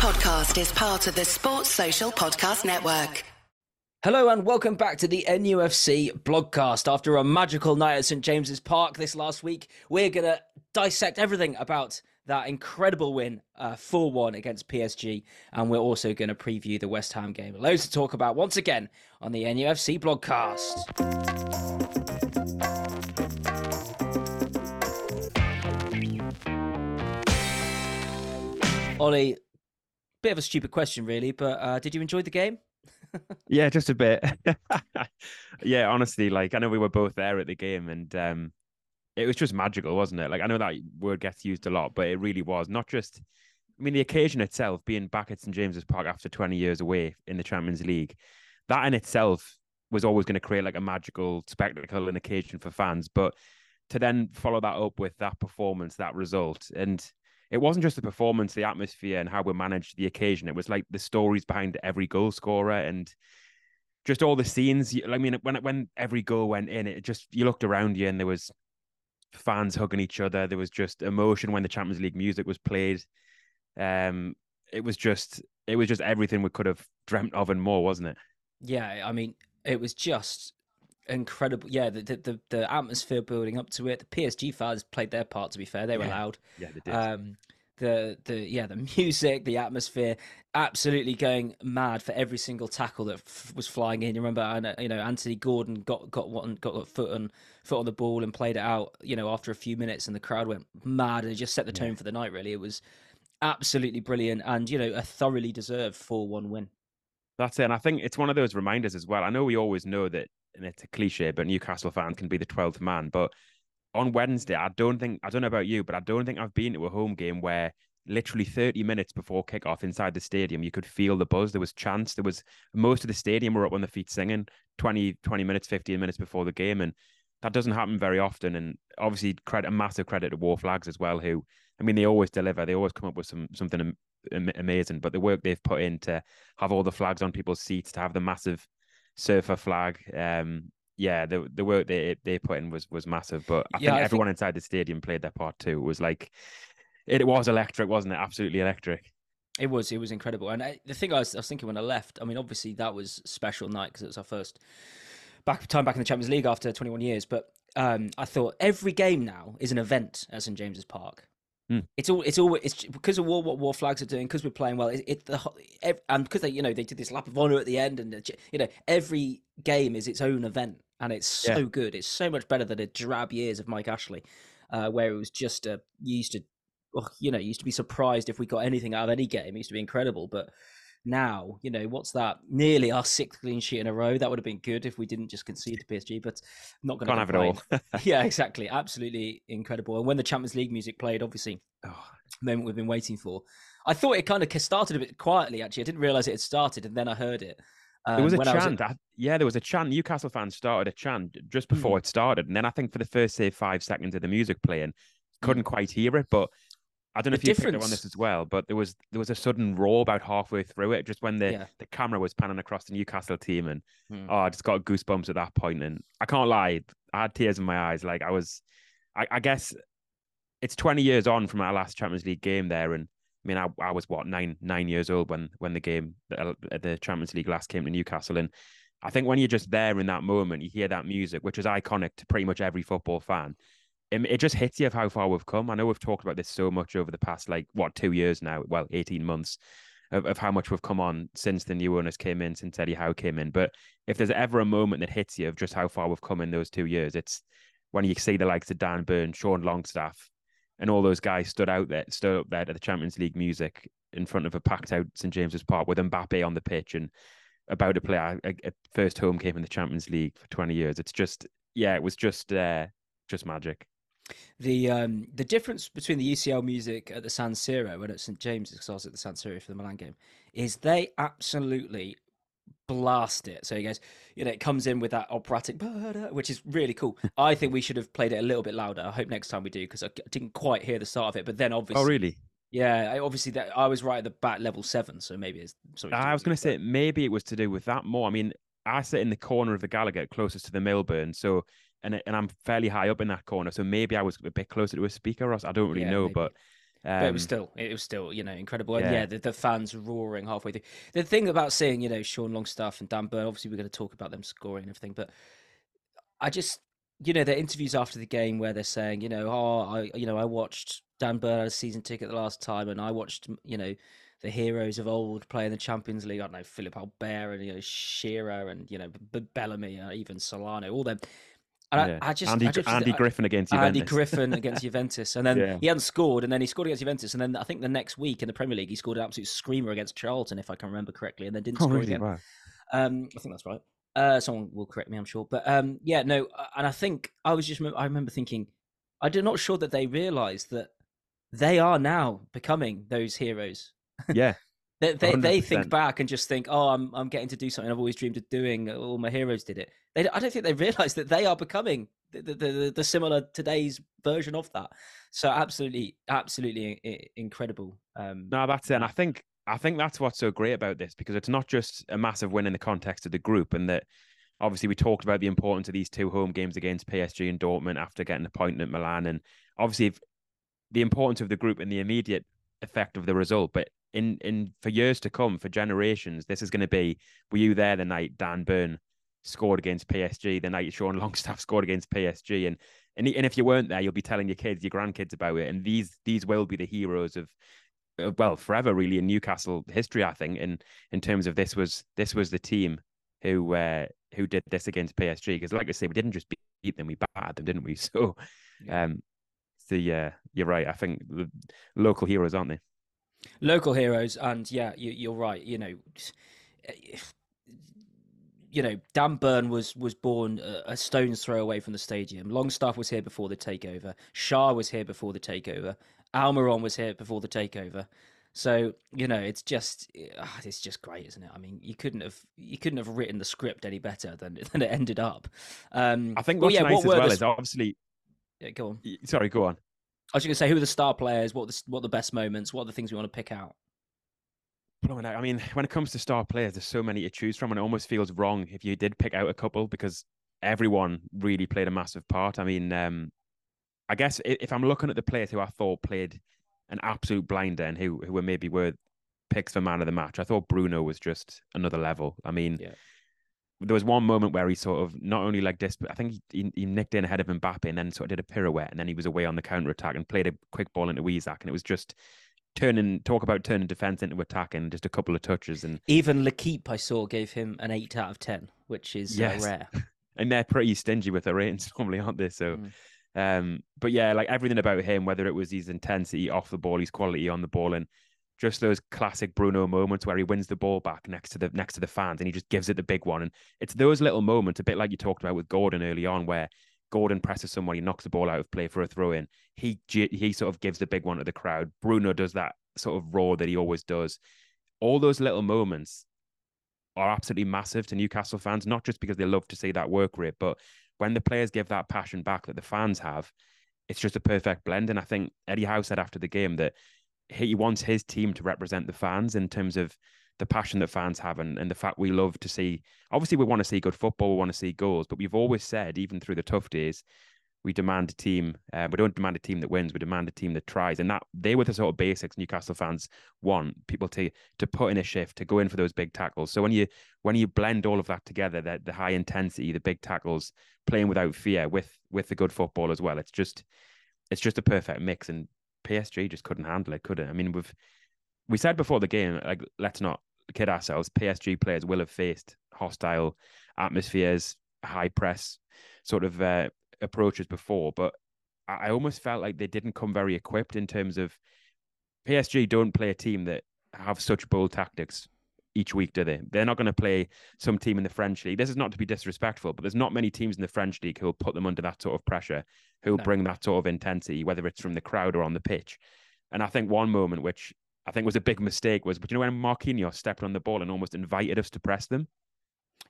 podcast is part of the Sports Social Podcast Network. Hello and welcome back to the NUFC blogcast. After a magical night at St James's Park this last week, we're going to dissect everything about that incredible win uh, 4 1 against PSG. And we're also going to preview the West Ham game. Loads to talk about once again on the NUFC blogcast. Ollie, bit of a stupid question, really, but uh, did you enjoy the game? yeah, just a bit. yeah, honestly, like I know we were both there at the game, and um, it was just magical, wasn't it? Like I know that word gets used a lot, but it really was not just. I mean, the occasion itself, being back at St James's Park after 20 years away in the Champions League, that in itself was always going to create like a magical spectacle and occasion for fans. But to then follow that up with that performance, that result, and it wasn't just the performance, the atmosphere, and how we managed the occasion. It was like the stories behind every goal scorer and just all the scenes. I mean, when when every goal went in, it just you looked around you and there was fans hugging each other. There was just emotion when the Champions League music was played. Um, it was just it was just everything we could have dreamt of and more, wasn't it? Yeah, I mean, it was just incredible. Yeah, the, the the, atmosphere building up to it. The PSG fans played their part. To be fair, they were yeah. loud. Yeah, they did. Um, the the yeah the music, the atmosphere, absolutely going mad for every single tackle that f- was flying in. You remember, you know, Anthony Gordon got got one got a foot on foot on the ball and played it out. You know, after a few minutes, and the crowd went mad and it just set the tone yeah. for the night. Really, it was absolutely brilliant, and you know, a thoroughly deserved four one win. That's it. And I think it's one of those reminders as well. I know we always know that and it's a cliche, but Newcastle fan can be the 12th man. But on Wednesday, I don't think, I don't know about you, but I don't think I've been to a home game where literally 30 minutes before kickoff inside the stadium, you could feel the buzz. There was chance. There was most of the stadium were up on the feet singing 20, 20 minutes, 15 minutes before the game. And that doesn't happen very often. And obviously, credit a massive credit to Wor Flags as well, who, I mean, they always deliver. They always come up with some something amazing. But the work they've put in to have all the flags on people's seats, to have the massive surfer flag. Um, yeah, the the work they they put in was was massive. But I yeah, think I everyone think... inside the stadium played their part too. It was like it, was electric, wasn't it? Absolutely electric. It was. It was incredible. And I, the thing I was, I was thinking when I left, I mean, obviously that was special night because it was our first back time back in the Champions League after 21 years. But um, I thought every game now is an event at St James's Park. Mm. It's all. It's all. It's because of what Wor Flags are doing. Because we're playing well. It, it the and because they, you know, they did this lap of honor at the end, and you know, every game is its own event, and it's so yeah. good. It's so much better than the drab years of Mike Ashley, uh, where it was just a you used to, you know, used to be surprised if we got anything out of any game. It used to be incredible, but now, you know, what's that? Nearly our sixth clean sheet in a row. That would have been good if we didn't just concede to PSG, but not going to have it all. yeah, exactly. Absolutely incredible. And when the Champions League music played, obviously, oh. moment we've been waiting for. I thought it kind of started a bit quietly. Actually, I didn't realize it had started, and then I heard it. Um, there was a chant. Was at... Yeah, there was a chant. Newcastle fans started a chant just before mm. it started, and then I think for the first say five seconds of the music playing, couldn't mm. quite hear it, but I don't know the if you difference... picked up on this as well, but there was there was a sudden roar about halfway through it, just when the, yeah. the camera was panning across the Newcastle team, and mm. oh, I just got goosebumps at that point. And I can't lie, I had tears in my eyes. Like I was, I, I guess it's twenty years on from our last Champions League game there, and I mean, I, I was what nine nine years old when when the game the, the Champions League last came to Newcastle, and I think when you're just there in that moment, you hear that music, which is iconic to pretty much every football fan it, it just hits you of how far we've come. I know we've talked about this so much over the past like what two years now, well, eighteen months. Of, of how much we've come on since the new owners came in, since Eddie Howe came in. But if there's ever a moment that hits you of just how far we've come in those two years, it's when you see the likes of Dan Burn, Sean Longstaff, and all those guys stood out there, stood up there to the Champions League music in front of a packed out St James's Park with Mbappe on the pitch and about to play a, a first home game in the Champions League for 20 years. It's just, yeah, it was just, uh, just magic. The um, the difference between the UCL music at the San Siro and at St James's, because I was at the San Siro for the Milan game, is they absolutely blast it. So he goes, you know, it comes in with that operatic, which is really cool. I think we should have played it a little bit louder. I hope next time we do because I didn't quite hear the start of it. But then obviously, oh really? Yeah, obviously that I was right at the back level seven, so maybe it's. Sorry, I was going to say maybe it was to do with that more. I mean, I sit in the corner of the Gallowgate closest to the Milburn, so and and I'm fairly high up in that corner, so maybe I was a bit closer to a speaker, or I don't really yeah, know. Maybe. But Um, but it was um, still, it was still, you know, incredible. And yeah, yeah the, the, fans roaring halfway through. The thing about seeing, you know, Sean Longstaff and Dan Burn, obviously we're going to talk about them scoring and everything, but I just, you know, their interviews after the game where they're saying, you know, oh, I, you know, I watched Dan Burn a season ticket the last time, and I watched, you know, the heroes of old playing the Champions League. I don't know Philippe Albert and you know Shearer and you know Bellamy, uh, even Solano, all them. And yeah. I, I, just Andy, I just, Andy Griffin against Juventus. Andy Griffin against Juventus, and then yeah. he hadn't scored, and then he scored against Juventus, and then I think the next week in the Premier League he scored an absolute screamer against Charlton, if I can remember correctly, and then didn't oh, score really? again. Wow. Um, I think that's right. Uh, someone will correct me, I'm sure, but um, yeah, no, uh, and I think I was just I remember thinking, I'm not sure that they realised that they are now becoming those heroes. Yeah. They they, they, think back and just think, oh, I'm I'm getting to do something I've always dreamed of doing. All my heroes did it. They, I don't think they realise that they are becoming the, the, the, the, similar today's version of that. So absolutely, absolutely incredible. Um, no, that's it. And I think I think that's what's so great about this because it's not just a massive win in the context of the group, and that obviously we talked about the importance of these two home games against PSG and Dortmund after getting a point at Milan, and obviously the importance of the group and the immediate effect of the result, but in in for years to come, for generations, this is going to be. Were you there the night Dan Burn scored against PSG? The night Sean Longstaff scored against PSG, and and and if you weren't there, you'll be telling your kids, your grandkids about it. And these these will be the heroes of, well, forever really in Newcastle history. I think in in terms of this was this was the team who uh, who did this against PSG because, like I say, we didn't just beat them, we battered them, didn't we? So, um, the uh, you're right. I think local heroes, aren't they? Local heroes, and yeah, you, are right. You know, you know, Dan Burn was was born a, stone's throw away from the stadium. Longstaff was here before the takeover. Schär was here before the takeover. Almiron was here before the takeover. So you know, it's just it's just great, isn't it? I mean, you couldn't have you couldn't have written the script any better than than it ended up. Um, I think what's well, yeah, nice what as well the... is obviously. Yeah, go on. Sorry, go on. I was going to say, who are the star players? What the what the best moments? What are the things we want to pick out? I mean, when it comes to star players, there's so many to choose from, and it almost feels wrong if you did pick out a couple because everyone really played a massive part. I mean, um, I guess if I'm looking at the players who I thought played an absolute blinder and who who were maybe worth picks for man of the match, I thought Bruno was just another level. I mean, yeah there was one moment where he sort of not only like this, but I think he, he nicked in ahead of Mbappe and then sort of did a pirouette and then he was away on the counter attack and played a quick ball into Isak and it was just turning talk about turning defense into attack and just a couple of touches and even L'Equipe I saw gave him an eight out of ten, which is uh, yes. uh, rare. and they're pretty stingy with their ratings normally, aren't they? So. Mm. Um, but yeah, like everything about him, whether it was his intensity off the ball, his quality on the ball, and just those classic Bruno moments where he wins the ball back next to the next to the fans and he just gives it the big one. And it's those little moments, a bit like you talked about with Gordon early on, where Gordon presses someone, he knocks the ball out of play for a throw in. He he sort of gives the big one to the crowd. Bruno does that sort of roar that he always does. All those little moments are absolutely massive to Newcastle fans, not just because they love to see that work rate, but when the players give that passion back that the fans have, it's just a perfect blend. And I think Eddie Howe said after the game that he wants his team to represent the fans in terms of the passion that fans have and, and the fact we love to see obviously we want to see good football we want to see goals but we've always said even through the tough days we demand a team uh, we don't demand a team that wins we demand a team that tries and that they were the sort of basics newcastle fans want people to to put in a shift to go in for those big tackles. So when you when you blend all of that together the, the high intensity the big tackles playing without fear with with the good football as well it's just it's just a perfect mix and PSG just couldn't handle it, could it? I mean, we've we said before the game, like let's not kid ourselves. PSG players will have faced hostile atmospheres, high press sort of uh, approaches before, but I almost felt like they didn't come very equipped in terms of PSG don't play a team that have such bold tactics each week, do they? They're not going to play some team in the French league. This is not to be disrespectful, but there's not many teams in the French league who will put them under that sort of pressure, who will no. bring that sort of intensity, whether it's from the crowd or on the pitch. And I think one moment which I think was a big mistake was, but you know, when Marquinhos stepped on the ball and almost invited us to press them.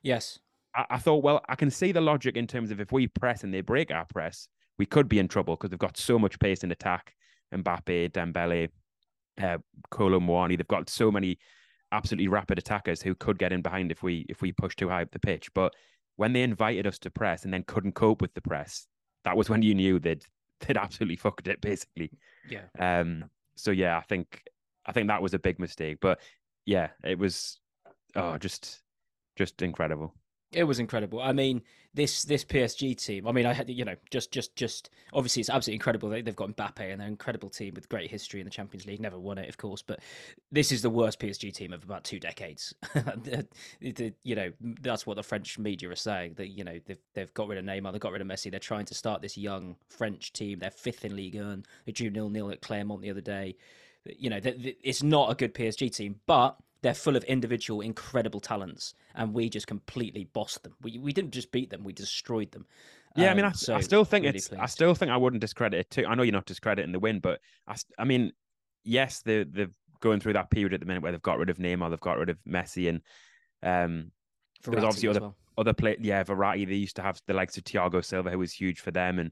Yes. I, I thought, well, I can see the logic in terms of if we press and they break our press, we could be in trouble because they've got so much pace in attack. Mbappe, Dembele, uh, Kolo Muani, they've got so many absolutely rapid attackers who could get in behind if we if we push too high up the pitch. But when they invited us to press and then couldn't cope with the press, that was when you knew they'd they'd absolutely fucked it basically. Yeah. Um. so yeah, I think I think that was a big mistake. But yeah, it was oh just just incredible. It was incredible. I mean, this this PSG team. I mean, I had you know just just just obviously it's absolutely incredible. They, they've got Mbappe and they're an incredible team with great history in the Champions League. Never won it, of course, but this is the worst PSG team of about two decades. you know, that's what the French media are saying. That you know they've they've got rid of Neymar, they've got rid of Messi. They're trying to start this young French team. They're fifth in Ligue 1. They drew nil nil at Clermont the other day. You know, it's not a good PSG team, but they're full of individual incredible talents, and we just completely bossed them. We we didn't just beat them; we destroyed them. Yeah, um, I mean, I, um, so I still think really it's. Pleased. I still think I wouldn't discredit it too. I know you're not discrediting the win, but I, I mean, yes, they're they're going through that period at the minute where they've got rid of Neymar, they've got rid of Messi, and um, Verratti there's obviously other well. other play. Yeah, Verratti. They used to have the likes of Thiago Silva, who was huge for them, and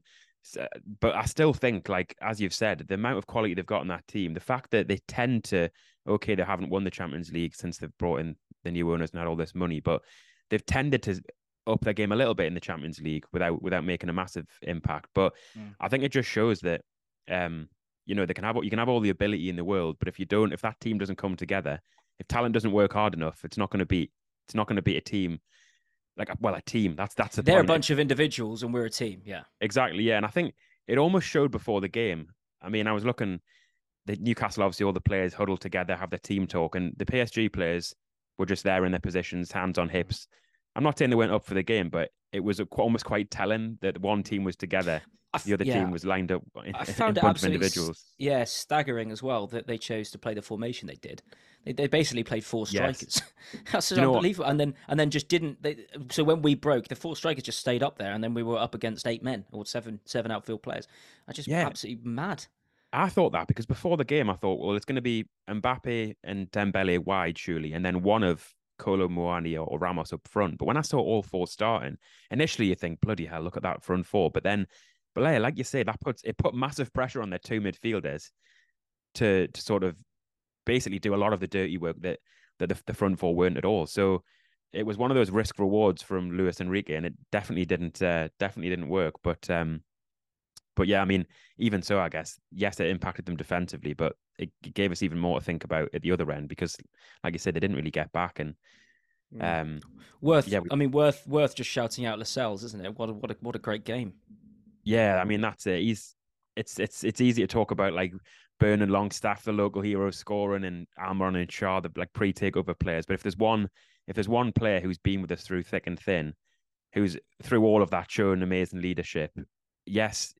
but I still think, like as you've said, the amount of quality they've got on that team, the fact that they tend to, okay, they haven't won the Champions League since they've brought in the new owners and had all this money, but they've tended to up their game a little bit in the Champions League without without making a massive impact. But mm. I think it just shows that, um, you know, they can have you can have all the ability in the world, but if you don't, if that team doesn't come together, if talent doesn't work hard enough, it's not going to be it's not going to be a team like well a team. That's that's a they're a bunch of individuals and we're a team. Yeah, exactly. Yeah, and I think it almost showed before the game. I mean, I was looking. The Newcastle, obviously, all the players huddled together, have their team talk, and the PSG players were just there in their positions, hands on hips. I'm not saying they went up for the game, but it was almost quite telling that one team was together, the other yeah. team was lined up. In, I found it absolutely, individuals. yeah, staggering as well that they chose to play the formation they did. They, they basically played four strikers. Yes. That's unbelievable. And then and then just didn't. They, so when we broke, the four strikers just stayed up there, and then we were up against eight men or seven seven outfield players. I just yeah. absolutely mad. I thought that because before the game, I thought, well, it's going to be Mbappe and Dembele wide, surely, and then one of Kolo Muani or, Ramos up front. But when I saw all four starting, initially you think, bloody hell, look at that front four. But then, but like you say, that puts it put massive pressure on their two midfielders to to sort of basically do a lot of the dirty work that that the, the front four weren't at all. So it was one of those risk rewards from Luis Enrique, and it definitely didn't uh, definitely didn't work. But um, but yeah, I mean, even so, I guess yes, it impacted them defensively, but it gave us even more to think about at the other end because, like you said, they didn't really get back and. Mm. Um, worth, yeah, we... I mean, worth, worth just shouting out Lascelles, isn't it? What a, what a, what a great game. Yeah, I mean that's it. He's, it's, it's, it's easy to talk about like Burn and Longstaff, the local heroes scoring, and Almiron and Schär, the like pre-takeover players. But if there's one, if there's one player who's been with us through thick and thin, who's through all of that shown amazing leadership, yes,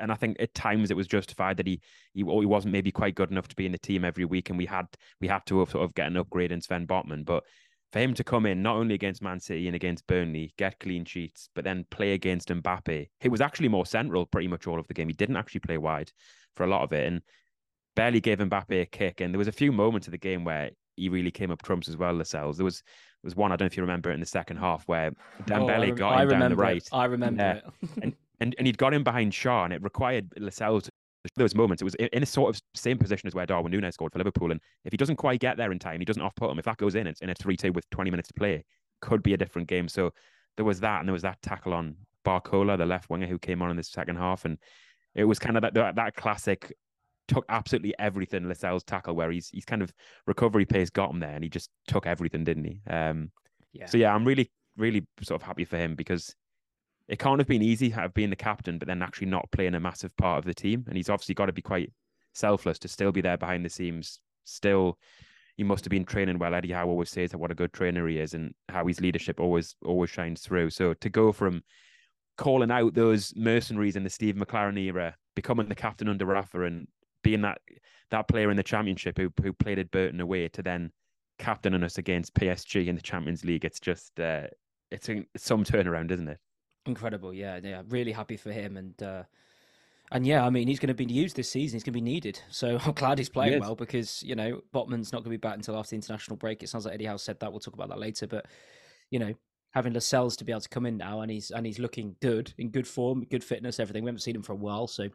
and I think at times it was justified that he he, he wasn't maybe quite good enough to be in the team every week, and we had we had to sort of get an upgrade in Sven Botman. But for him to come in not only against Man City and against Burnley, get clean sheets, but then play against Mbappe, he was actually more central pretty much all of the game. He didn't actually play wide for a lot of it, and barely gave Mbappe a kick. And there was a few moments of the game where he really came up trumps as well. Lascelles. There was there was one I don't know if you remember it in the second half where oh, Dembele oh, got him down the right. It. I remember it. and and, and he'd got him behind Schär, and it required Lascelles those moments. It was in a sort of same position as where Darwin Nunez scored for Liverpool. And if he doesn't quite get there in time, he doesn't off put him. If that goes in, it's in a 3 2 with 20 minutes to play, could be a different game. So there was that, and there was that tackle on Barcola, the left winger who came on in the second half. And it was kind of that, that, that classic took absolutely everything Lascelles tackle where he's he's kind of recovery pace got him there and he just took everything, didn't he? Um yeah. so yeah, I'm really, really sort of happy for him because it can't have been easy have being the captain, but then actually not playing a massive part of the team. And he's obviously got to be quite selfless to still be there behind the scenes. Still, he must have been training well. Eddie Howe always says that what a good trainer he is, and how his leadership always always shines through. So to go from calling out those mercenaries in the Steve McClaren era, becoming the captain under Rafa, and being that that player in the championship who who played at Burton away to then captaining us against PSG in the Champions League, it's just uh, it's, a, some turnaround, isn't it? Incredible, yeah, yeah. Really happy for him, and uh, and yeah, I mean, he's going to be used this season. He's going to be needed. So I'm glad he's playing well because you know Botman's not going to be back until after the international break. It sounds like Eddie Howe said that. We'll talk about that later. But you know, having Lascelles to be able to come in now, and he's and he's looking good in good form, good fitness, everything. We haven't seen him for a while, so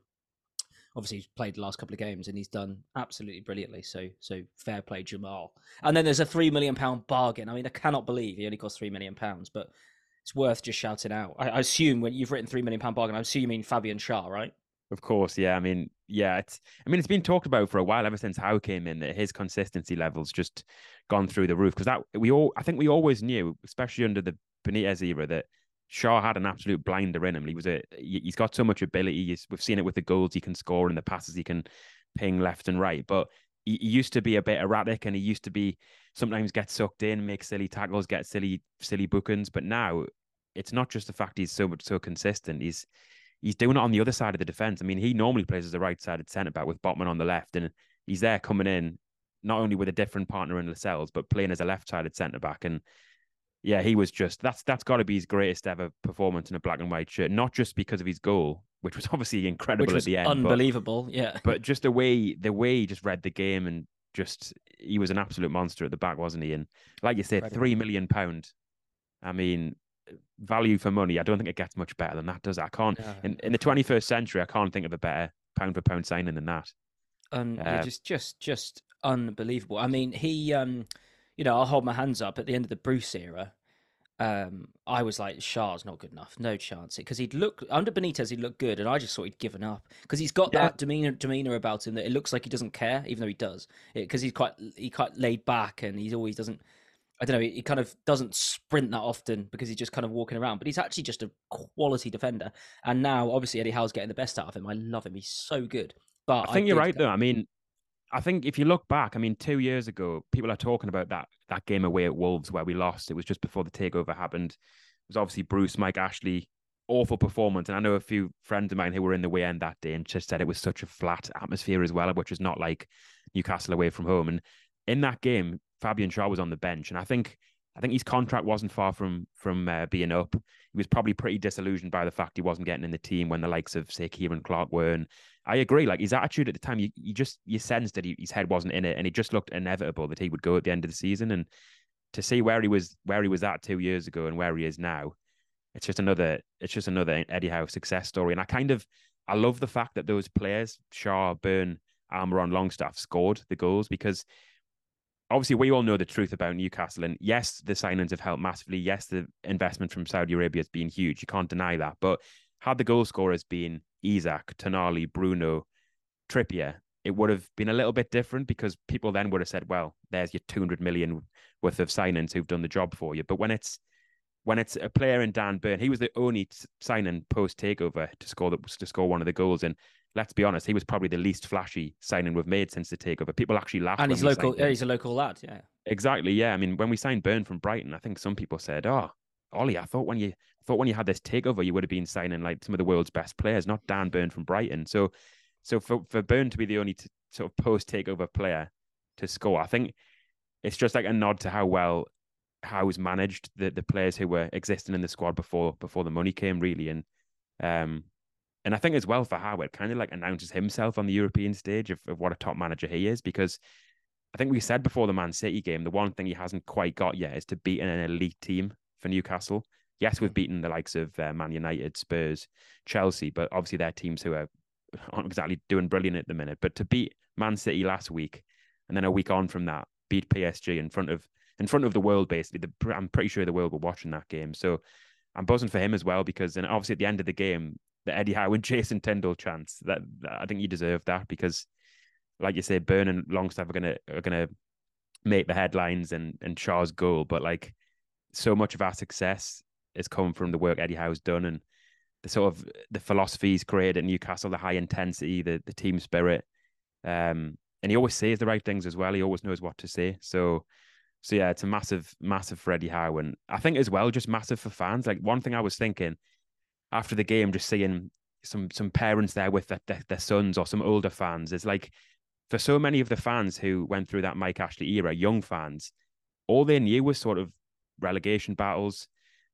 obviously he's played the last couple of games and he's done absolutely brilliantly. So so fair play, Jamal. And then there's a three million pound bargain. I mean, I cannot believe he only cost three million pounds, but it's worth just shouting out. I, I assume when you've written three million pound bargain, I assume you mean Fabian Schär, right? Of course, yeah. I mean, yeah, it's. I mean, it's been talked about for a while ever since Howe came in that his consistency levels just gone through the roof because that we all. I think we always knew, especially under the Benitez era, that Schär had an absolute blinder in him. He was a. He's got so much ability. He's, we've seen it with the goals he can score and the passes he can ping left and right. But he, used to be a bit erratic, and he used to be sometimes get sucked in, make silly tackles, get silly silly bookings. But now it's not just the fact he's so much so consistent. He's he's doing it on the other side of the defense. I mean, he normally plays as a right-sided centre back with Botman on the left, and he's there coming in not only with a different partner in Lascelles, but playing as a left-sided centre back. And yeah, he was just that's that's got to be his greatest ever performance in a black and white shirt. Not just because of his goal, which was obviously incredible at the end, unbelievable. But, yeah, but just the way the way he just read the game and just he was an absolute monster at the back, wasn't he? And like you said, three million pound. I mean, value for money. I don't think it gets much better than that, does it? I can't. Yeah. In, in the 21st century, I can't think of a better pound for pound signing than that. Um, uh, just, just, just unbelievable. I mean, he, um, you know, I'll hold my hands up at the end of the Bruce era. Um, I was like, Schär's not good enough, no chance. Because he'd look under Benitez, he'd look good, and I just thought he'd given up because he's got yeah. that demeanor demeanor about him that it looks like he doesn't care, even though he does. Because he's quite he quite laid back and he always doesn't I don't know, he, he, kind of doesn't sprint that often because he's just kind of walking around, but he's actually just a quality defender. And now, obviously, Eddie Howe's getting the best out of him. I love him. He's so good. But I think I you're right, though. I mean, I think if you look back, I mean, two years ago, people are talking about that that game away at Wolves where we lost. It was just before the takeover happened. It was obviously Bruce, Mike Ashley, awful performance. And I know a few friends of mine who were in the way end that day and just said it was such a flat atmosphere as well, which is not like Newcastle away from home. And in that game, Fabian Schär was on the bench, and I think I think his contract wasn't far from from uh, being up. He was probably pretty disillusioned by the fact he wasn't getting in the team when the likes of say Ciaran Clark were. And I agree, like his attitude at the time, you, you just you sensed that he, his head wasn't in it, and it just looked inevitable that he would go at the end of the season. And to see where he was where he was at two years ago and where he is now, it's just another it's just another Eddie Howe success story. And I kind of I love the fact that those players, Schär, Burn, Almiron, Longstaff, scored the goals because obviously we all know the truth about Newcastle. And yes, the signings have helped massively. Yes, the investment from Saudi Arabia has been huge. You can't deny that. But had the goal scorers been Isak, Tonali, Bruno, Trippier, it would have been a little bit different because people then would have said, well, there's your 200 million worth of signings who've done the job for you. But when it's when it's a player in Dan Burn, he was the only signing post takeover to score the, to score one of the goals, and let's be honest, he was probably the least flashy signing we've made since the takeover. People actually laughed. And he's local. Yeah, he's a local lad. Yeah. Exactly. Yeah. I mean, when we signed Burn from Brighton, I think some people said, "Oh, Ollie, I thought when you thought when you had this takeover, you would have been signing like some of the world's best players, not Dan Burn from Brighton." So, so for for Burn to be the only t- sort of post takeover player to score, I think it's just like a nod to how well Howe's managed the the players who were existing in the squad before before the money came, really, and um, and I think as well for Howard, kind of like announces himself on the European stage of, of what a top manager he is, because I think we said before the Man City game, the one thing he hasn't quite got yet is to beat an elite team for Newcastle. Yes, we've beaten the likes of uh, Man United, Spurs, Chelsea, but obviously they're teams who are aren't exactly doing brilliant at the minute. But to beat Man City last week, and then a week on from that, beat PSG in front of in front of the world, basically, the, I'm pretty sure the world were watching that game. So I'm buzzing for him as well because, and obviously at the end of the game, the Eddie Howe and Jason Tindall chance. That, that I think you deserve that because, like you say, Burn and Longstaff are gonna are gonna make the headlines and and Schär's goal, but like so much of our success has come from the work Eddie Howe's done and the sort of the philosophies created at Newcastle, the high intensity, the the team spirit. Um, and he always says the right things as well. He always knows what to say. So, so yeah, it's a massive, massive for Eddie Howe, and I think as well, just massive for fans. Like one thing I was thinking after the game, just seeing some some parents there with their, their, their sons or some older fans is like for so many of the fans who went through that Mike Ashley era, young fans, all they knew was sort of relegation battles,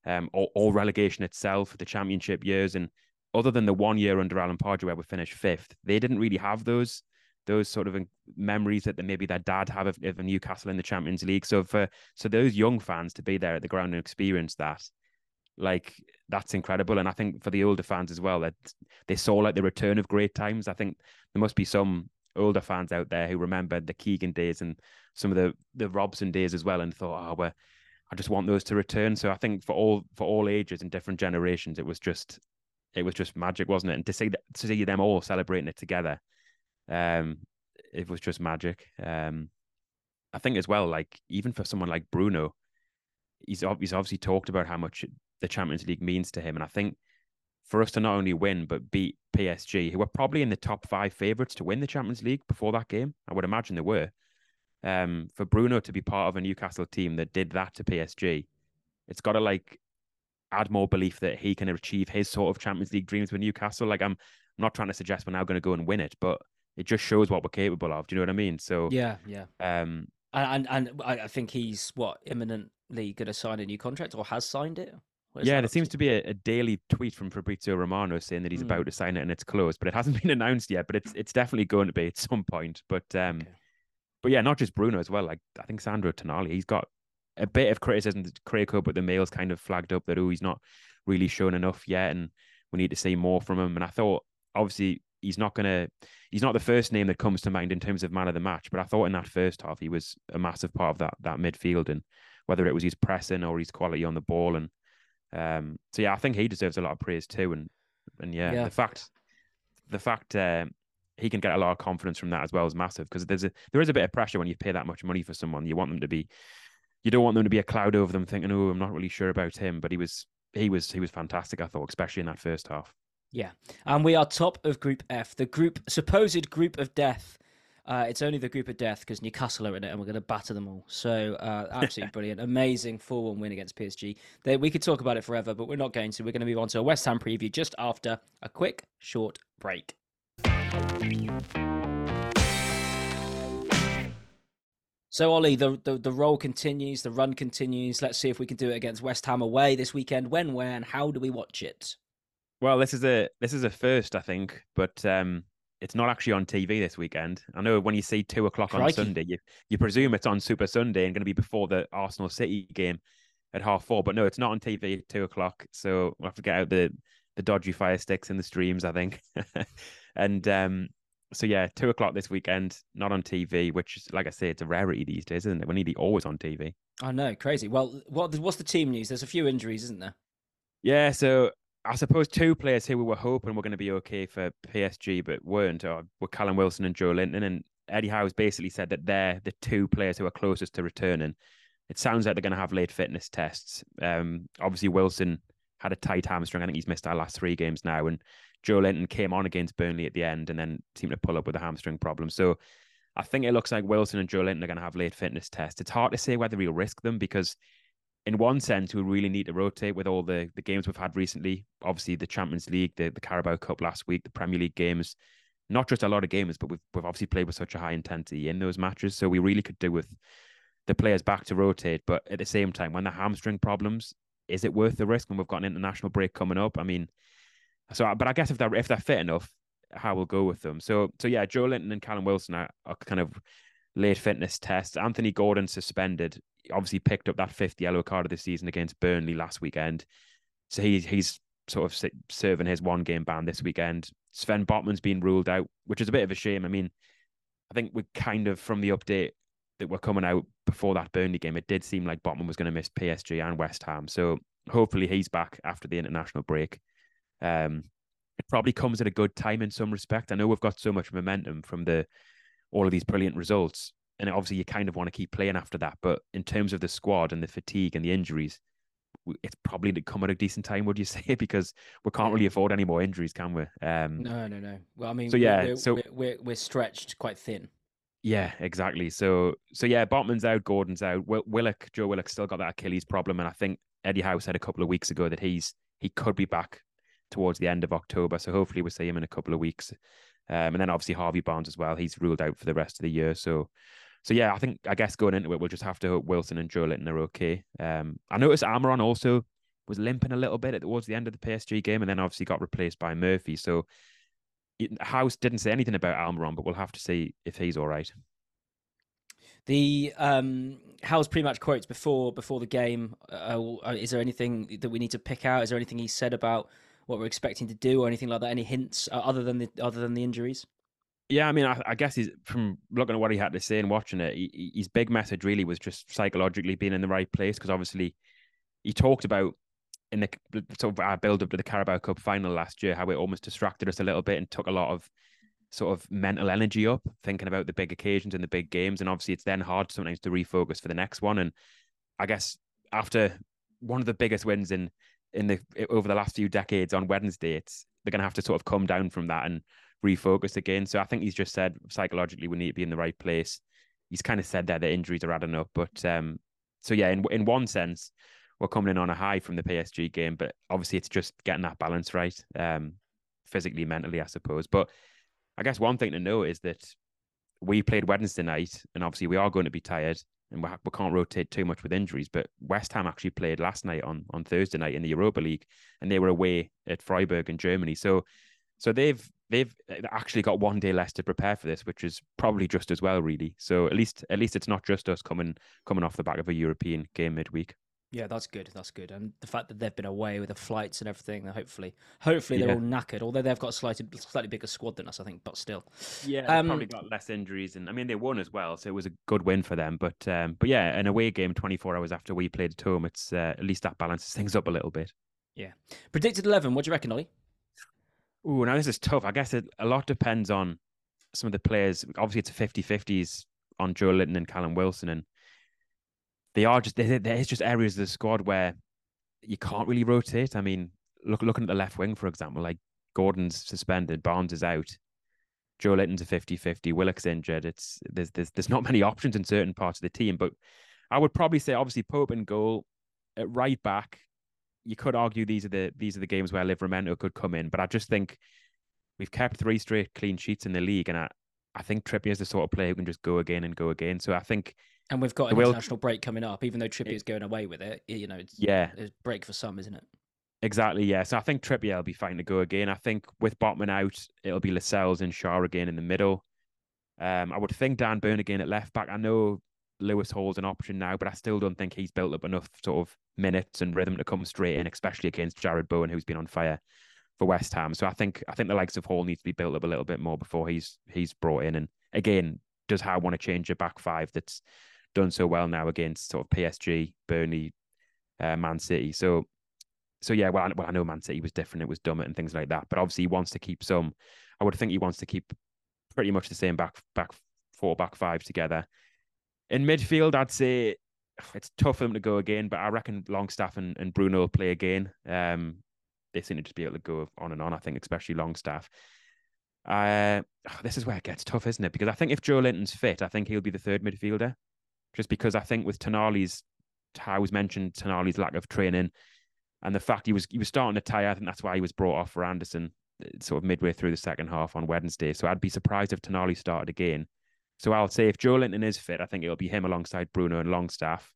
um, or, or relegation itself, the championship years, and other than the one year under Alan Pardew where we finished fifth, they didn't really have those those sort of memories that maybe their dad have of, of Newcastle in the Champions League. So for so those young fans to be there at the ground and experience that, like that's incredible. And I think for the older fans as well, that they saw like the return of great times. I think there must be some older fans out there who remember the Keegan days and some of the the Robson days as well, and thought, oh, well, I just want those to return. So I think for all for all ages and different generations, it was just it was just magic, wasn't it? And to see that, to see them all celebrating it together, um, it was just magic. Um, I think as well, like even for someone like Bruno, he's he's obviously talked about how much the Champions League means to him, and I think for us to not only win but beat PSG, who were probably in the top five favourites to win the Champions League before that game, I would imagine they were. Um, for Bruno to be part of a Newcastle team that did that to PSG, it's got to like add more belief that he can achieve his sort of Champions League dreams with Newcastle. Like I'm, I'm not trying to suggest we're now going to go and win it, but it just shows what we're capable of. Do you know what I mean? So yeah, yeah. Um, and and, and I think he's what imminently going to sign a new contract or has signed it. Yeah, there seems to be a, a, daily tweet from Fabrizio Romano saying that he's mm. about to sign it and it's closed, but it hasn't been announced yet. But it's it's definitely going to be at some point. But um, okay. But yeah, not just Bruno as well. Like I think Sandro Tonali, he's got a bit of criticism to Craig but the mail's kind of flagged up that oh, he's not really shown enough yet, and we need to see more from him. And I thought obviously he's not gonna he's not the first name that comes to mind in terms of man of the match, but I thought in that first half he was a massive part of that that midfield and whether it was his pressing or his quality on the ball and um so yeah, I think he deserves a lot of praise too and and yeah, yeah. the fact the fact uh, he can get a lot of confidence from that as well as massive because there's a there is a bit of pressure when you pay that much money for someone. You want them to be you don't want them to be a cloud over them thinking, oh, I'm not really sure about him. But he was he was he was fantastic, I thought, especially in that first half. Yeah. And we are top of Group F, the group supposed group of death. Uh, it's only the group of death because Newcastle are in it and we're going to batter them all. So, uh, absolutely brilliant. Amazing 4 1 win against PSG. They, we could talk about it forever, but we're not going to. We're going to move on to a West Ham preview just after a quick, short break. So Ollie, the, the the roll continues, the run continues. Let's see if we can do it against West Ham away this weekend. When, where, and how do we watch it? Well, this is a this is a first, I think, but um, it's not actually on TV this weekend. I know when you see two o'clock Crikey. on Sunday, you you presume it's on Super Sunday and going to be before the Arsenal City game at half four. But no, it's not on TV at two o'clock. So we'll have to get out the the dodgy fire sticks in the streams, I think. and um, so yeah, two o'clock this weekend, not on TV, which is like I say, it's a rarity these days, isn't it? We're nearly always on TV. I know, crazy. Well, what what's the team news? There's a few injuries, isn't there? Yeah, so I suppose two players who we were hoping were going to be okay for PSG but weren't were Callum Wilson and Joelinton. And Eddie Howe's basically said that they're the two players who are closest to returning. It sounds like they're going to have late fitness tests. Um, obviously Wilson had a tight hamstring. I think he's missed our last three games now, and Joelinton came on against Burnley at the end and then seemed to pull up with a hamstring problem. So I think it looks like Wilson and Joelinton are going to have late fitness tests. It's hard to say whether he'll risk them because, in one sense, we really need to rotate with all the, the games we've had recently. Obviously, the Champions League, the, the Carabao Cup last week, the Premier League games. Not just a lot of games, but we've, we've obviously played with such a high intensity in those matches. So we really could do with the players back to rotate. But at the same time, when the hamstring problems, is it worth the risk when we've got an international break coming up? I mean, so, but I guess if they're if they're fit enough, how we'll go with them. So, so yeah, Joelinton and Callum Wilson are, are kind of late fitness tests. Anthony Gordon suspended. Obviously, picked up that fifth yellow card of the season against Burnley last weekend. So he's he's sort of serving his one game ban this weekend. Sven Botman's been ruled out, which is a bit of a shame. I mean, I think we kind of from the update that were coming out before that Burnley game, it did seem like Botman was going to miss PSG and West Ham. So hopefully he's back after the international break. Um, it probably comes at a good time in some respect. I know we've got so much momentum from the all of these brilliant results, and obviously you kind of want to keep playing after that. But in terms of the squad and the fatigue and the injuries, it's probably to come at a decent time, would you say? Because we can't really afford any more injuries, can we? Um, no, no, no. Well, I mean, so yeah, we're, so we're, we're stretched quite thin. Yeah, exactly. So so yeah, Botman's out, Gordon's out. Will, Willock, Joe Willock still got that Achilles problem, and I think Eddie Howe said a couple of weeks ago that he's he could be back towards the end of October. So hopefully we'll see him in a couple of weeks. Um, and then obviously Harvey Barnes as well. He's ruled out for the rest of the year. So, so yeah, I think I guess going into it, we'll just have to hope Wilson and Joelinton are okay. Um, I noticed Almiron also was limping a little bit towards the end of the PSG game, and then obviously got replaced by Murphy. So House didn't say anything about Almiron, but we'll have to see if he's all right. The um, pretty much quotes before before the game. Uh, uh, is there anything that we need to pick out? Is there anything he said about what we're expecting to do or anything like that? Any hints uh, other than the other than the injuries? Yeah, I mean, I, I, guess he's from looking at what he had to say and watching it. He, his big message really was just psychologically being in the right place because obviously he talked about in the sort of our build up to the Carabao Cup final last year, how it almost distracted us a little bit and took a lot of sort of mental energy up, thinking about the big occasions and the big games. And obviously, it's then hard sometimes to refocus for the next one. And I guess after one of the biggest wins in in the over the last few decades on Wednesday, it's they're going to have to sort of come down from that and refocus again. So I think he's just said psychologically we need to be in the right place. He's kind of said that the injuries are adding up, but um, so yeah, in in one sense, we're coming in on a high from the PSG game, but obviously it's just getting that balance right, um, physically, mentally, I suppose. But I guess one thing to know is that we played Wednesday night, and obviously we are going to be tired, and we, we can't rotate too much with injuries. But West Ham actually played last night on on Thursday night in the Europa League, and they were away at Freiburg in Germany. So, so they've they've actually got one day less to prepare for this, which is probably just as well, really. So at least at least it's not just us coming coming off the back of a European game midweek. Yeah, that's good. That's good. And the fact that they've been away with the flights and everything, hopefully, hopefully they're yeah. all knackered. Although they've got a slightly slightly bigger squad than us, I think, but still. Yeah, um, probably got less injuries, and I mean they won as well, so it was a good win for them. But um, but yeah, an away game 24 hours after we played at home, it's uh, at least that balances things up a little bit. Yeah. Predicted 11. What do you reckon, Ollie? Oh, now this is tough. I guess it, a lot depends on some of the players. Obviously, it's a 50-50s on Joelinton and Callum Wilson, and they are just there, there's just areas of the squad where you can't really rotate. I mean, look looking at the left wing, for example, like Gordon's suspended, Barnes is out, Joe Joelinton's a 50-50, Willock's injured. It's there's there's there's not many options in certain parts of the team, but I would probably say obviously Pope and goal at right back. You could argue these are the these are the games where Livramento could come in, but I just think we've kept three straight clean sheets in the league, and I I think Trippier is the sort of player who can just go again and go again. So I think and we've got an will... international break coming up, even though Trippier's going away with it. You know, it's, yeah, it's break for some, isn't it? Exactly, yeah. So I think Trippier will be fine to go again. I think with Botman out, it'll be Lascelles and Schär again in the middle. Um, I would think Dan Burn again at left back. I know Lewis Hall's an option now, but I still don't think he's built up enough sort of minutes and rhythm to come straight in, especially against Jarrod Bowen, who's been on fire for West Ham. So I think I think the likes of Hall needs to be built up a little bit more before he's he's brought in. And again, does Howe want to change a back five that's done so well now against sort of PSG, Burnley, uh, Man City. So, so yeah, well I, well, I know Man City was different. It was Dummett and things like that. But obviously, he wants to keep some. I would think he wants to keep pretty much the same back back four, back five together. In midfield, I'd say it's tough for them to go again, but I reckon Longstaff and, and Bruno will play again. Um, they seem to just be able to go on and on. I think, especially Longstaff. Uh, this is where it gets tough, isn't it? Because I think if Joelinton's fit, I think he'll be the third midfielder just because I think with Tonali's, how was mentioned Tonali's lack of training and the fact he was he was starting to tire. I think that's why he was brought off for Anderson uh, sort of midway through the second half on Wednesday. So I'd be surprised if Tonali started again. So I'll say if Joelinton is fit, I think it'll be him alongside Bruno and Longstaff.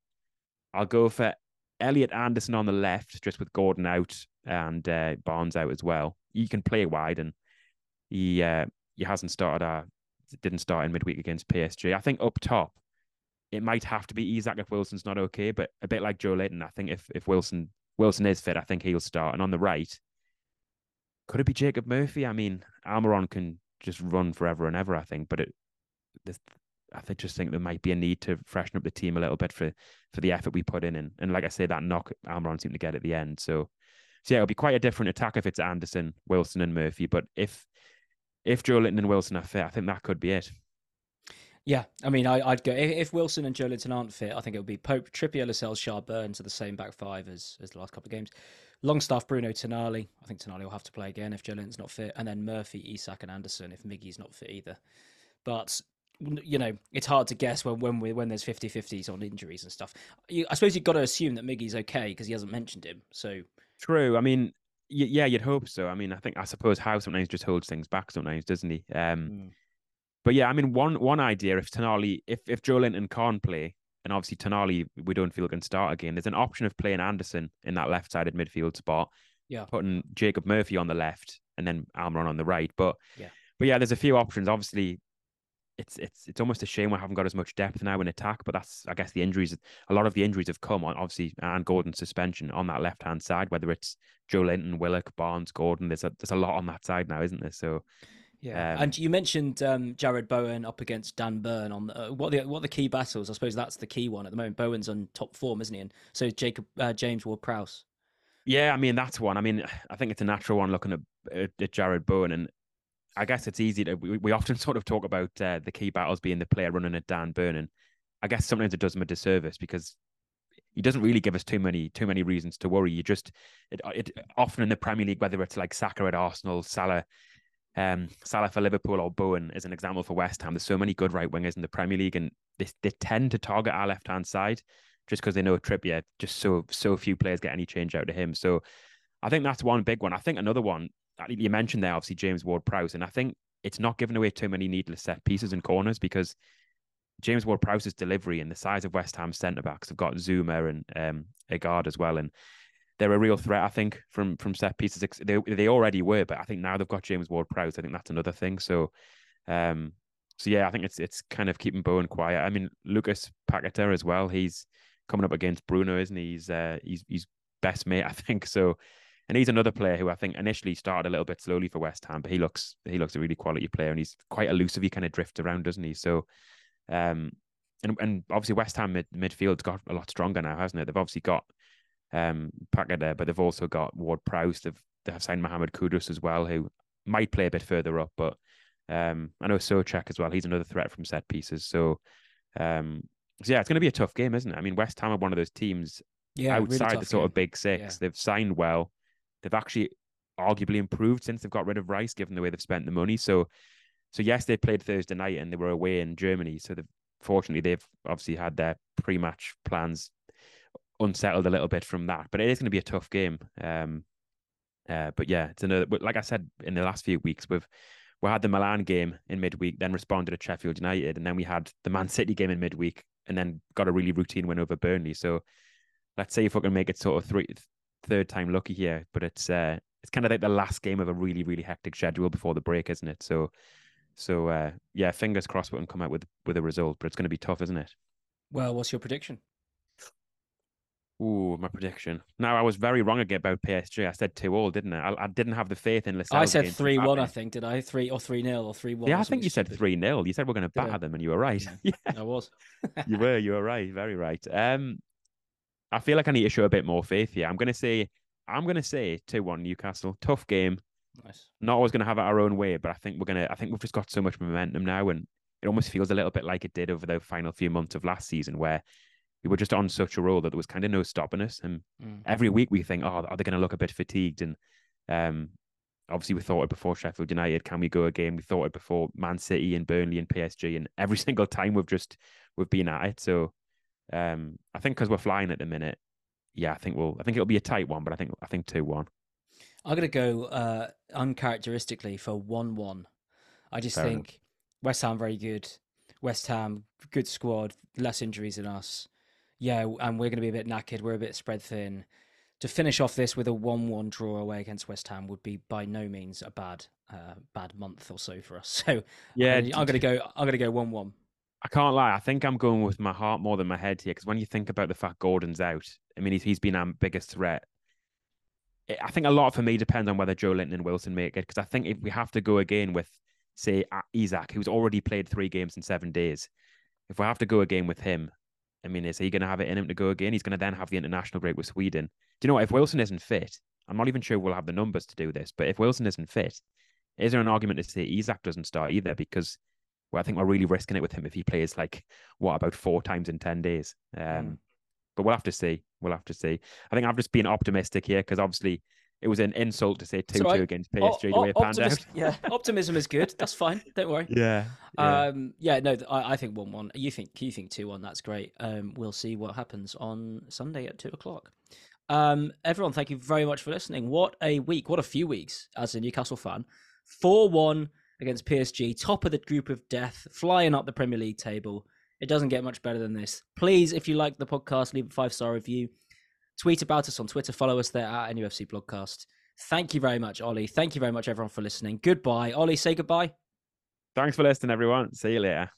I'll go for Elliot Anderson on the left, just with Gordon out and uh, Barnes out as well. He can play wide, and he uh, he hasn't started. Uh, didn't start in midweek against PSG. I think up top, it might have to be Isak if Wilson's not okay. But a bit like Joelinton, I think if if Wilson Wilson is fit, I think he'll start. And on the right, could it be Jacob Murphy? I mean, Almiron can just run forever and ever. I think, but it, this, I think just think there might be a need to freshen up the team a little bit for for the effort we put in. And and like I say, that knock Almiron seemed to get at the end. So, so yeah, it'll be quite a different attack if it's Anderson, Wilson, and Murphy. But if if Joelinton and Wilson are fit, I think that could be it. Yeah, I mean, I, would go if, Wilson and Joelinton aren't fit. I think it would be Pope, Trippier, Lascelles, Schär, Burns are the same back five as as the last couple of games. Longstaff, Bruno, Tonali. I think Tonali will have to play again if Joelinton's not fit, and then Murphy, Isak, and Anderson if Miggy's not fit either. But you know, it's hard to guess when when we when there's 50-50s on injuries and stuff. You, I suppose you've got to assume that Miggy's okay because he hasn't mentioned him. So true. I mean, yeah, you'd hope so. I mean, I think I suppose Howe sometimes just holds things back sometimes, doesn't he? Um, mm but yeah, I mean, one one idea if Tonali, if if Joelinton can't play, and obviously Tonali, we don't feel can start again. There's an option of playing Anderson in that left-sided midfield spot. Yeah, putting Jacob Murphy on the left and then Almiron on the right. But yeah, but yeah, there's a few options. Obviously, it's it's it's almost a shame we haven't got as much depth now in attack. But that's I guess the injuries. A lot of the injuries have come on obviously and Gordon suspension on that left hand side. Whether it's Joelinton, Willock, Barnes, Gordon. There's a there's a lot on that side now, isn't there? So yeah, um, and you mentioned um, Jarrod Bowen up against Dan Burn on uh, what the what the key battles. I suppose that's the key one at the moment. Bowen's on top form, isn't he? And so Jacob uh, James Ward Prowse. Yeah, I mean that's one. I mean, I think it's a natural one looking at, at, Jarrod Bowen, and I guess it's easy to. We, we often sort of talk about uh, the key battles being the player running at Dan Burn, and I guess sometimes it does him a disservice because he doesn't really give us too many too many reasons to worry. You just it, it often in the Premier League, whether it's like Saka at Arsenal, Salah, um, Salah for Liverpool, or Bowen as an example for West Ham. There's so many good right wingers in the Premier League, and they they tend to target our left hand side just because they know Trippier. Just so so few players get any change out of him. So I think that's one big one. I think another one you mentioned there, obviously James Ward-Prowse, and I think it's not giving away too many needless set pieces and corners because James Ward-Prowse's delivery and the size of West Ham centre backs have got Zouma and um, Aguerd as well, and they're a real threat. I think from from set pieces. They they already were, but I think now they've got James Ward-Prowse. I think that's another thing. So, um, so yeah, I think it's it's kind of keeping Bowen quiet. I mean, Lucas Paqueta as well. He's coming up against Bruno, isn't he? He's uh, he's he's best mate, I think. So, and he's another player who I think initially started a little bit slowly for West Ham, but he looks he looks a really quality player, and he's quite elusive. He kind of drifts around, doesn't he? So, um, and and obviously West Ham mid, midfield's got a lot stronger now, hasn't it? They've obviously got um Paqueta, but they've also got Ward Prowse. They've they have signed Mohamed Kudus as well, who might play a bit further up, but um, I know Soucek as well. He's another threat from set pieces. So, um, so yeah, it's going to be a tough game, isn't it? I mean, West Ham are one of those teams yeah, outside really the sort game. of big six. Yeah. They've signed well. They've actually arguably improved since they've got rid of Rice, given the way they've spent the money. So, so yes, they played Thursday night and they were away in Germany. So, they've, fortunately, they've obviously had their pre-match plans unsettled a little bit from that. But it is going to be a tough game. Um, uh, but yeah, it's another. Like I said in the last few weeks, we've we had the Milan game in midweek, then responded to Sheffield United, and then we had the Man City game in midweek, and then got a really routine win over Burnley. So let's say if we can make it sort of three third time lucky here, but it's uh it's kind of like the last game of a really really hectic schedule before the break, isn't it? So so uh yeah, fingers crossed we can come out with with a result, but it's going to be tough, isn't it? Well, what's your prediction? Ooh, my prediction. Now I was very wrong again about PSG. I said two all, didn't I? I, I didn't have the faith in Lascelles. I said three one. I think did I three or three nil or three one? Yeah, I think you said three nil. You said we're going to batter them, and you were right. Yeah. I was. you were. You were right. Very right. Um, I feel like I need to show a bit more faith here. I'm going to say. I'm going to say two one Newcastle. Tough game. Nice. Not always going to have it our own way, but I think we're going to. I think we've just got so much momentum now, and it almost feels a little bit like it did over the final few months of last season, where we were just on such a roll that there was kind of no stopping us. And mm. every week we think, oh, are they going to look a bit fatigued? And um, obviously we thought it before Sheffield United. Can we go again? We thought it before Man City and Burnley and PSG. And every single time we've just we've been at it. So um, I think because we're flying at the minute, yeah, I think we'll. I think it'll be a tight one, but I think I think two one. I'm gonna go uh, uncharacteristically for one one. I just Fair think enough. West Ham very good. West Ham good squad, less injuries than us yeah, and we're going to be a bit knackered. We're a bit spread thin. To finish off this with a one-one draw away against West Ham would be by no means a bad, uh, bad month or so for us. So yeah, I'm going to go. I'm going to go one-one. I can't lie. I think I'm going with my heart more than my head here because when you think about the fact Gordon's out, I mean, he's, he's been our biggest threat. I think a lot for me depends on whether Joelinton and Wilson make it because I think if we have to go again with, say, Isak, who's already played three games in seven days, if we have to go again with him, I mean, is he going to have it in him to go again? He's going to then have the international break with Sweden. Do you know what? If Wilson isn't fit, I'm not even sure we'll have the numbers to do this, but if Wilson isn't fit, is there an argument to say Isak doesn't start either? Because well, I think we're really risking it with him if he plays like what about four times in ten days. Um, mm. But we'll have to see. We'll have to see. I think I've just been optimistic here because obviously it was an insult to say two two against PSG o- o- the way it panned out. yeah, optimism is good. That's fine. Don't worry. Yeah. Yeah. Um, yeah. No, I, I think one one. You think you think two one. That's great. Um, we'll see what happens on Sunday at two o'clock. Um, everyone, thank you very much for listening. What a week! What a few weeks as a Newcastle fan. Four one against PSG, top of the group of death, flying up the Premier League table. It doesn't get much better than this. Please, if you like the podcast, leave a five star review tweet about us on Twitter. Follow us there at NUFC Blogcast. Thank you very much, Olly. Thank you very much, everyone, for listening. Goodbye. Olly, say goodbye. Thanks for listening, everyone. See you later.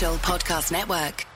Podcast Network.